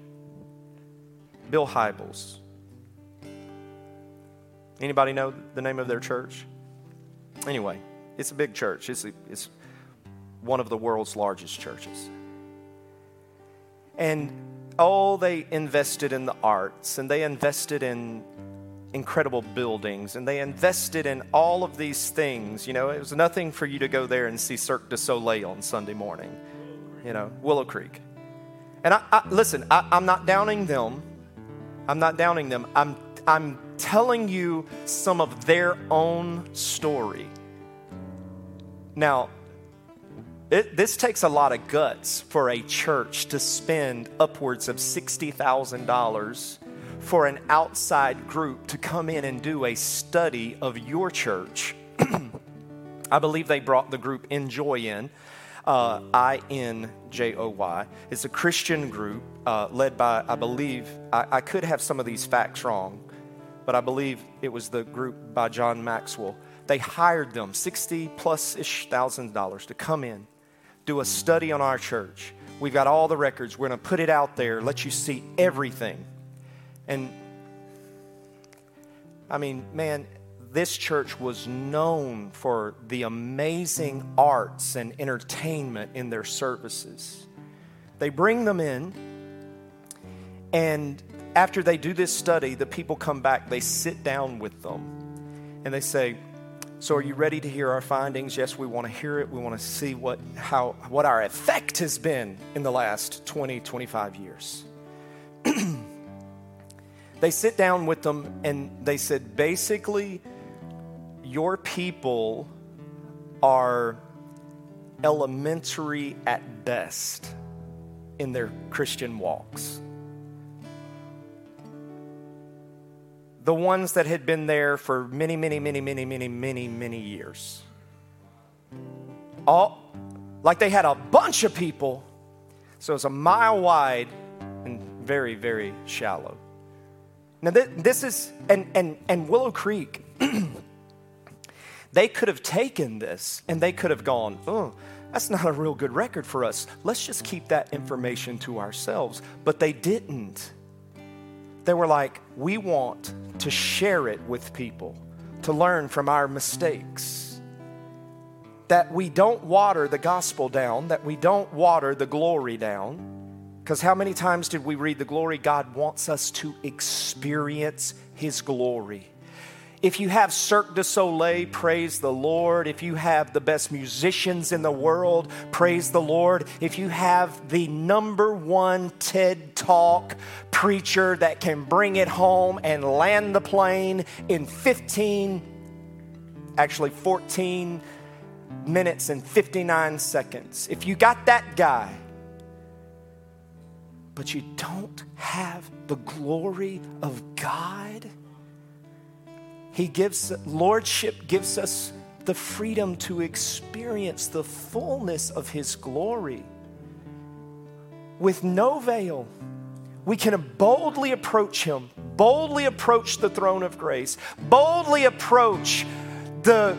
Bill Hybels. Anybody know the name of their church? Anyway, it's a big church. It's, a, it's one of the world's largest churches. And oh, they invested in the arts and they invested in incredible buildings and they invested in all of these things. You know, it was nothing for you to go there and see Cirque du Soleil on Sunday morning, you know, Willow Creek. And I, I listen, I, I'm not downing them. I'm not downing them. I'm, I'm telling you some of their own story. Now, it, this takes a lot of guts for a church to spend upwards of $60,000 for an outside group to come in and do a study of your church. I believe they brought the group Enjoy in. Uh, I N J O Y. It's a Christian group uh, led by, I believe, I, I could have some of these facts wrong, but I believe it was the group by John Maxwell. They hired them, 60 plus ish thousand dollars, to come in, do a study on our church. We've got all the records. We're going to put it out there, let you see everything. And I mean, man, this church was known for the amazing arts and entertainment in their services. They bring them in, and after they do this study, the people come back, they sit down with them, and they say, so are you ready to hear our findings? Yes, we want to hear it. We want to see what how what our effect has been in the last 20, 25 years. they sit down with them and they said, basically, your people are elementary at best in their Christian walks. The ones that had been there for many, many, many, many, many, many, many years. All like they had a bunch of people, so it's a mile wide and very, very shallow. Now, this is, and, and, and Willow Creek, they could have taken this and they could have gone, oh, that's not a real good record for us. Let's just keep that information to ourselves. But they didn't. They were like, we want to share it with people, to learn from our mistakes. That we don't water the gospel down, that we don't water the glory down because how many times did we read the glory? God wants us to experience His glory. If you have Cirque du Soleil, praise the Lord. If you have the best musicians in the world, praise the Lord. If you have the number one TED Talk preacher that can bring it home and land the plane in 15, actually 14 minutes and 59 seconds, if you got that guy, but you don't have the glory of God, He gives, Lordship gives us the freedom to experience the fullness of His glory with no veil. We can boldly approach Him, boldly approach the throne of grace, boldly approach the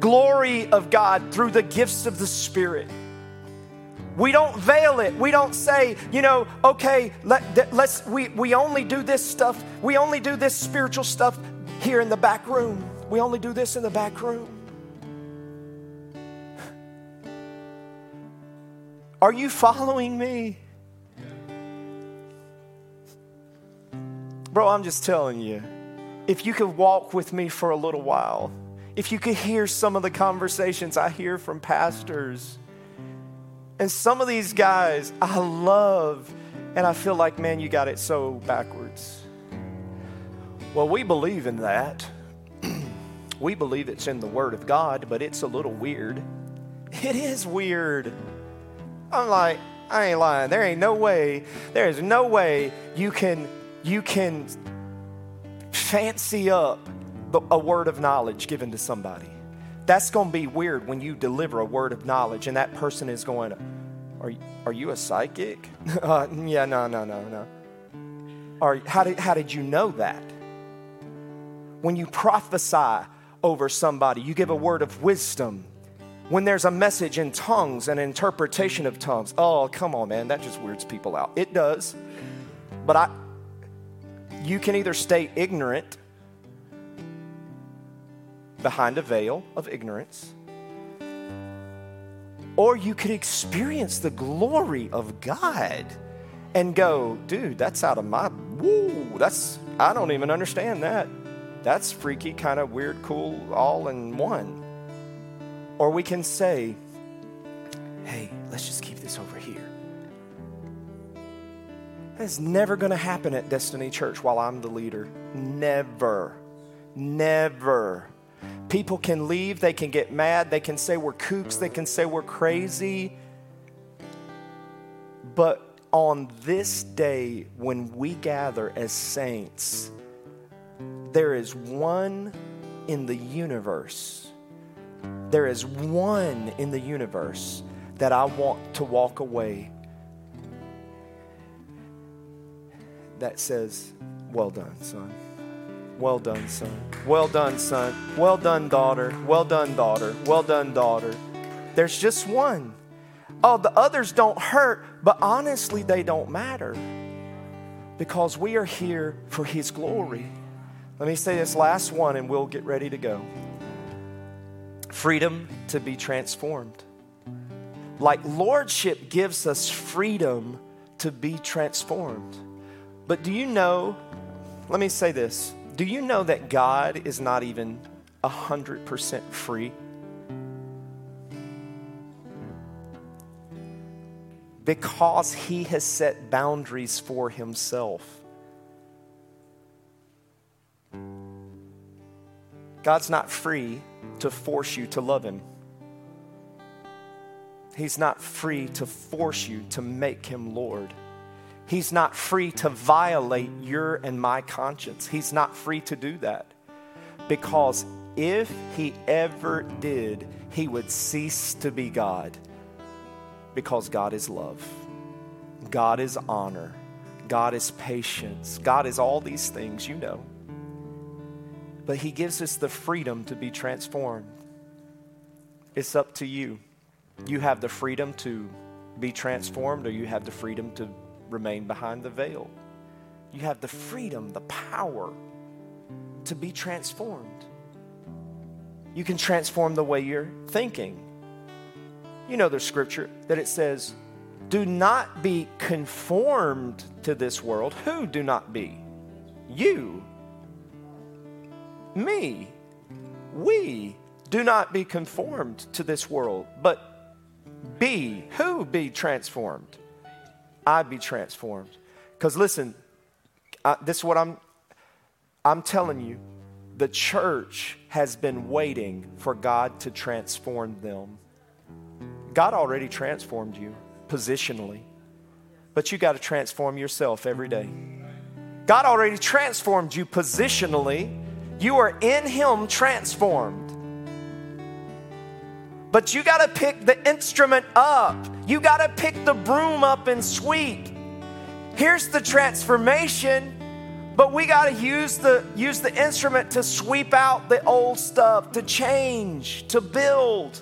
glory of God through the gifts of the Spirit. We don't veil it. We don't say, you know, okay, let, let's, we, we only do this stuff. We only do this spiritual stuff here in the back room. We only do this in the back room. Are you following me? Bro, I'm just telling you, if you could walk with me for a little while, if you could hear some of the conversations I hear from pastors, and some of these guys I love, and I feel like, man, you got it so backwards. Well, we believe in that. we believe it's in the Word of God, but it's a little weird. It is weird. I'm like, I ain't lying. There ain't no way, there is no way you can you can fancy up a word of knowledge given to somebody. That's going to be weird when you deliver a word of knowledge and that person is going, Are, are you a psychic? uh, yeah, no, no, no, no. Or how did, how did you know that? When you prophesy over somebody, you give a word of wisdom. When there's a message in tongues, and interpretation of tongues, oh, come on, man, that just weirds people out. It does. But I, you can either stay ignorant behind a veil of ignorance, or you could experience the glory of God and go, dude, that's out of my, woo, that's, I don't even understand that. That's freaky, kind of weird, cool, all in one. Or we can say, hey, let's just keep this over here. That's never going to happen at Destiny Church while I'm the leader. Never. Never. People can leave, they can get mad, they can say we're kooks, they can say we're crazy. But on this day, when we gather as saints, there is one in the universe. There is one in the universe that I want to walk away that says, Well done, son. Well done, son. Well done, son. Well done, daughter. Well done, daughter. Well done, daughter. There's just one. Oh, the others don't hurt, but honestly, they don't matter because we are here for His glory. Let me say this last one and we'll get ready to go. Freedom to be transformed. Like Lordship gives us freedom to be transformed. But do you know? Let me say this do you know that God is not even 100% free? Because he has set boundaries for himself. God's not free to force you to love him. He's not free to force you to make him Lord. He's not free to violate your and my conscience. He's not free to do that. Because if he ever did, he would cease to be God. Because God is love, God is honor, God is patience, God is all these things, you know. But he gives us the freedom to be transformed. It's up to you. You have the freedom to be transformed, or you have the freedom to remain behind the veil. You have the freedom, the power to be transformed. You can transform the way you're thinking. You know the scripture that it says, Do not be conformed to this world. Who do not be? You, me, we. Do not be conformed to this world, but be. Who be transformed? I'd be transformed. Because listen, I, this is what I'm, I'm telling you. The church has been waiting for God to transform them. God already transformed you positionally, but you got to transform yourself every day. God already transformed you positionally. You are in Him transformed. But you got to pick the instrument up. You got to pick the broom up and sweep. Here's the transformation. But we got to use the use the instrument to sweep out the old stuff, to change, to build.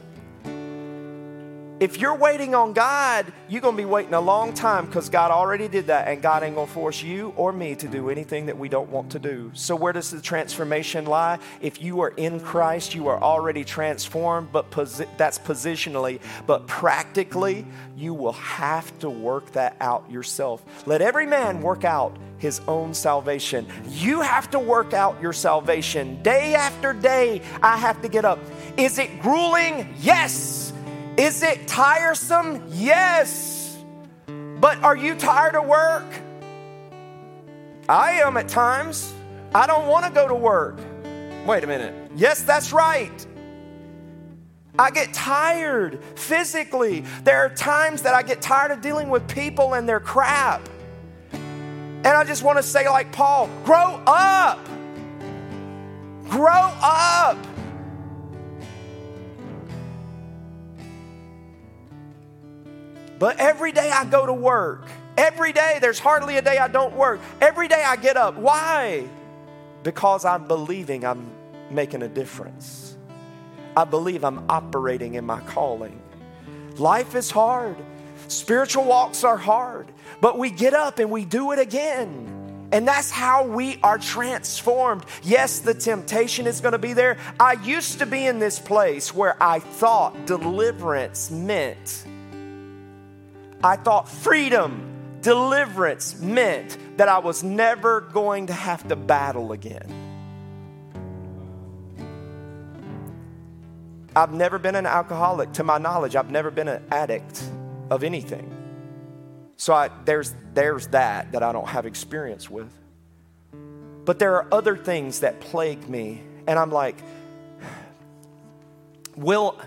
If you're waiting on God, you're going to be waiting a long time because God already did that, and God ain't going to force you or me to do anything that we don't want to do. So, where does the transformation lie? If you are in Christ, you are already transformed, but posi- that's positionally, but practically, you will have to work that out yourself. Let every man work out his own salvation. You have to work out your salvation day after day. I have to get up. Is it grueling? Yes. Is it tiresome? Yes. But are you tired of work? I am at times. I don't want to go to work. Wait a minute. Yes, that's right. I get tired physically. There are times that I get tired of dealing with people and their crap. And I just want to say, like Paul, grow up. Grow up. But every day I go to work. Every day, there's hardly a day I don't work. Every day I get up. Why? Because I'm believing I'm making a difference. I believe I'm operating in my calling. Life is hard, spiritual walks are hard, but we get up and we do it again. And that's how we are transformed. Yes, the temptation is going to be there. I used to be in this place where I thought deliverance meant I thought freedom, deliverance meant that I was never going to have to battle again. I've never been an alcoholic. To my knowledge, I've never been an addict of anything. So I, there's, there's that that I don't have experience with. But there are other things that plague me. And I'm like, will,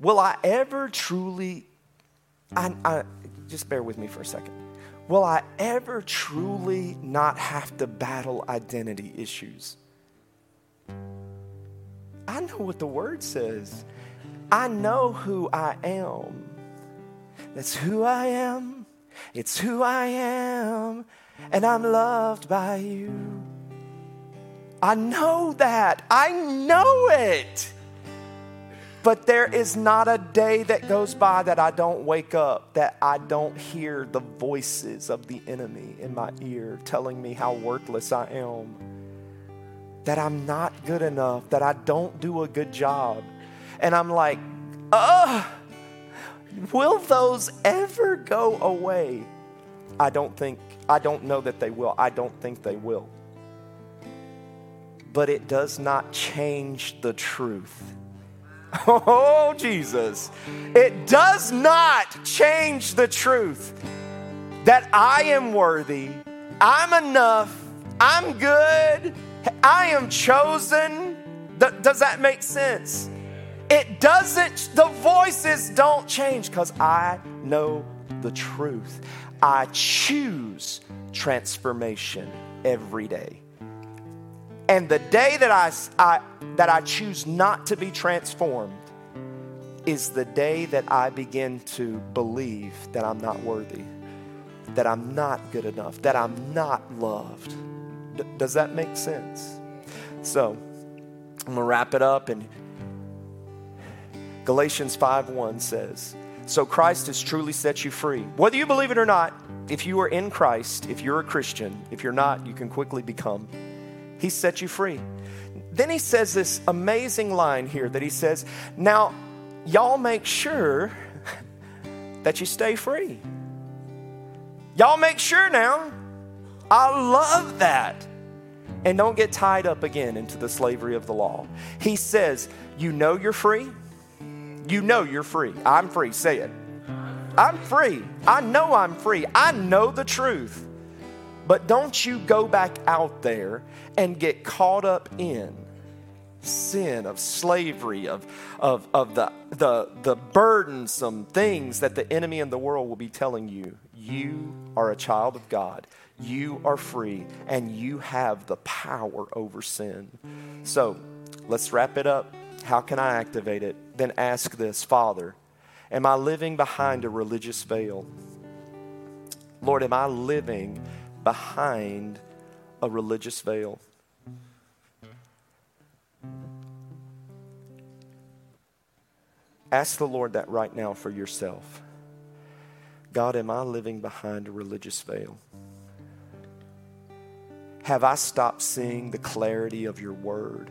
will I ever truly I, just bear with me for a second. Will I ever truly not have to battle identity issues? I know what the word says. I know who I am. That's who I am. It's who I am. And I'm loved by you. I know that. I know it. But there is not a day that goes by that I don't wake up, that I don't hear the voices of the enemy in my ear telling me how worthless I am, that I'm not good enough, that I don't do a good job. And I'm like, ugh, will those ever go away? I don't think, I don't know that they will. I don't think they will. But it does not change the truth Oh, Jesus. It does not change the truth that I am worthy, I'm enough, I'm good, I am chosen. does that make sense? It doesn't, the voices don't change because I know the truth. I choose transformation every day. And the day that I, I, that I choose not to be transformed is the day that I begin to believe that I'm not worthy, that I'm not good enough, that I'm not loved. D- does that make sense? So, I'm going to wrap it up and Galatians 5:1 says, "So Christ has truly set you free. Whether you believe it or not, if you are in Christ, if you're a Christian, if you're not, you can quickly become he set you free. Then he says this amazing line here that he says, Now, y'all make sure that you stay free. Y'all make sure now. I love that. And don't get tied up again into the slavery of the law. He says, You know you're free. You know you're free. I'm free. Say it. I'm free. I know I'm free. I know the truth. But don't you go back out there and get caught up in sin of slavery of, of, of the, the, the burdensome things that the enemy in the world will be telling you. You are a child of god. You are free and you have the power over sin. So let's wrap it up. How can i activate it? Then ask this father am i living behind a religious veil? Lord am i living behind a religious veil. Ask the Lord that right now for yourself. God, am I living behind a religious veil? Have I stopped seeing the clarity of your word,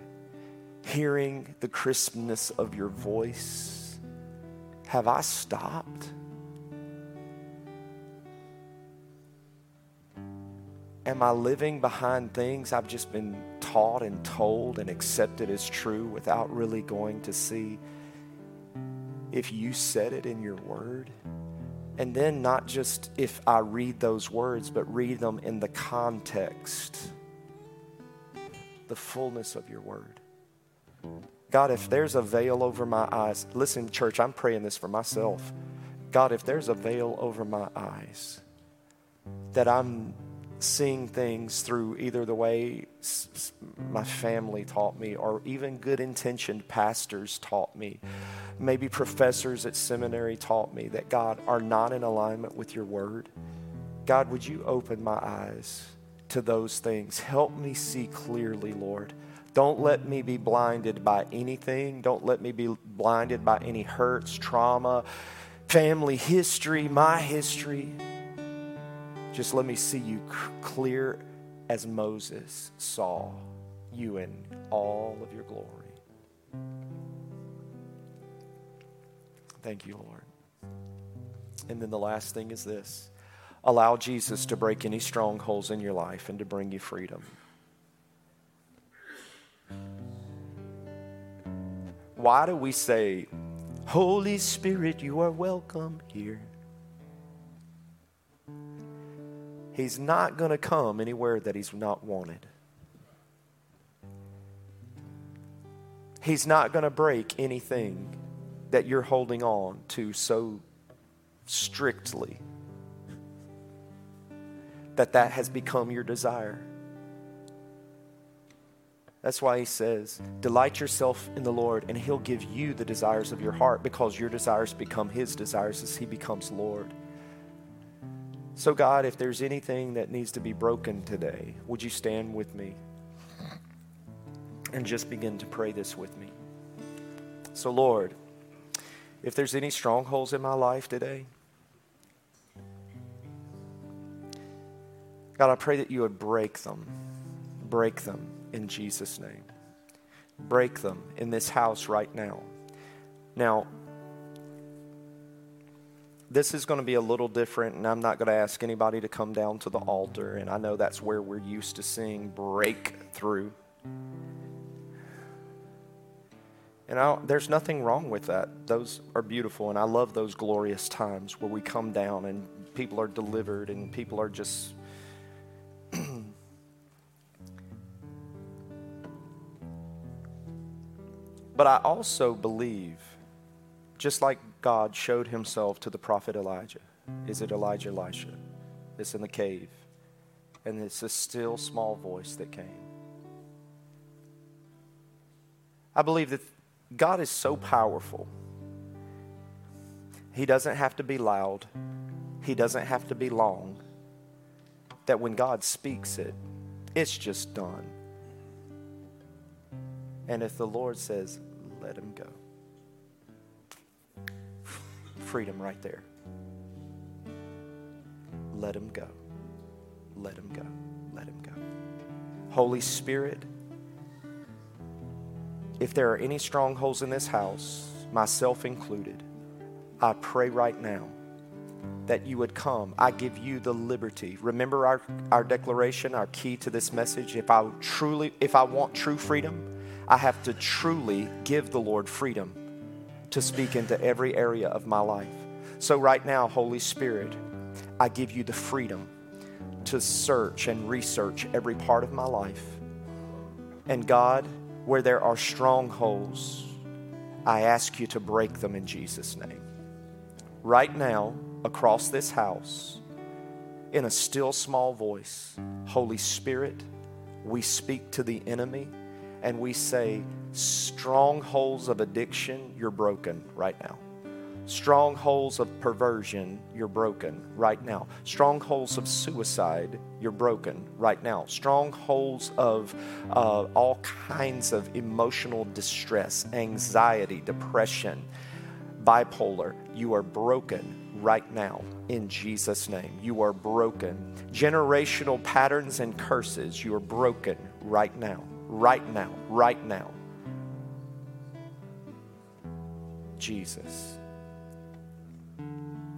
hearing the crispness of your voice? Have I stopped? Am I living behind things I've just been taught and told and accepted as true without really going to see if you said it in your word? And then not just if I read those words, but read them in the context, the fullness of your word. God, if there's a veil over my eyes, listen, church, I'm praying this for myself. God, if there's a veil over my eyes that I'm seeing things through either the way my family taught me or even good intentioned pastors taught me, maybe professors at seminary taught me that God are not in alignment with your word. God, would you open my eyes to those things? Help me see clearly, Lord. Don't let me be blinded by anything. Don't let me be blinded by any hurts, trauma, family history, my history. Just let me see you clear as Moses saw you in all of your glory. Thank you, Lord. And then the last thing is this allow Jesus to break any strongholds in your life and to bring you freedom. Why do we say, Holy Spirit, you are welcome here? He's not going to come anywhere that he's not wanted. He's not going to break anything that you're holding on to so strictly that that has become your desire. That's why he says, Delight yourself in the Lord, and he'll give you the desires of your heart because your desires become his desires as he becomes Lord. So, God, if there's anything that needs to be broken today, would you stand with me and just begin to pray this with me? So, Lord, if there's any strongholds in my life today, God, I pray that you would break them. Break them in Jesus' name. Break them in this house right now. Now, this is going to be a little different, and I'm not going to ask anybody to come down to the altar. And I know that's where we're used to seeing breakthrough. And I, there's nothing wrong with that. Those are beautiful, and I love those glorious times where we come down and people are delivered and people are just. but I also believe, just like God showed himself to the prophet Elijah. Is it Elijah, Elisha? It's in the cave. And it's a still small voice that came. I believe that God is so powerful. He doesn't have to be loud, He doesn't have to be long. That when God speaks it, it's just done. And if the Lord says, let him go freedom right there. Let him go. Let him go. Let him go. Holy Spirit, if there are any strongholds in this house, myself included, I pray right now that you would come. I give you the liberty. Remember our, our declaration, our key to this message. If I truly, if I want true freedom, I have to truly give the Lord freedom to speak into every area of my life. So, right now, Holy Spirit, I give you the freedom to search and research every part of my life. And God, where there are strongholds, I ask you to break them in Jesus' name. Right now, across this house, in a still small voice, Holy Spirit, we speak to the enemy and we say, Strongholds of addiction, you're broken right now. Strongholds of perversion, you're broken right now. Strongholds of suicide, you're broken right now. Strongholds of uh, all kinds of emotional distress, anxiety, depression, bipolar, you are broken right now in Jesus' name. You are broken. Generational patterns and curses, you are broken right now, right now, right now. Jesus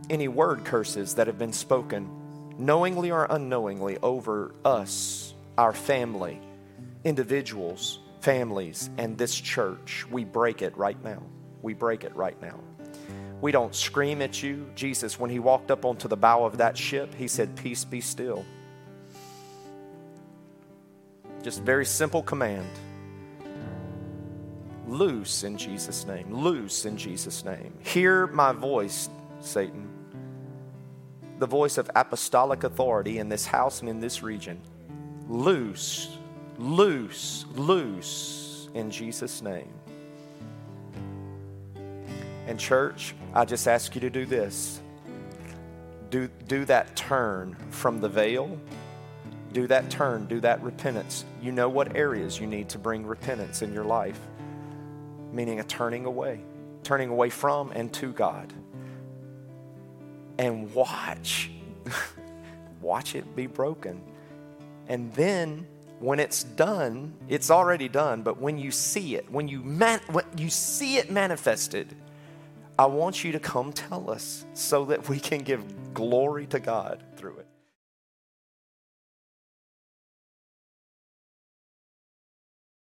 any word curses that have been spoken, knowingly or unknowingly, over us, our family, individuals, families, and this church. We break it right now. We break it right now. We don't scream at you. Jesus, when he walked up onto the bow of that ship, he said, Peace be still. Just very simple command. Loose in Jesus' name. Loose in Jesus' name. Hear my voice, Satan the voice of apostolic authority in this house and in this region. Loose, loose, loose in Jesus' name. And, church, I just ask you to do this do, do that turn from the veil. Do that turn, do that repentance. You know what areas you need to bring repentance in your life, meaning a turning away, turning away from and to God and watch. watch it be broken. And then when it's done, it's already done, but when you see it, when you man, when you see it manifested, I want you to come tell us so that we can give glory to God.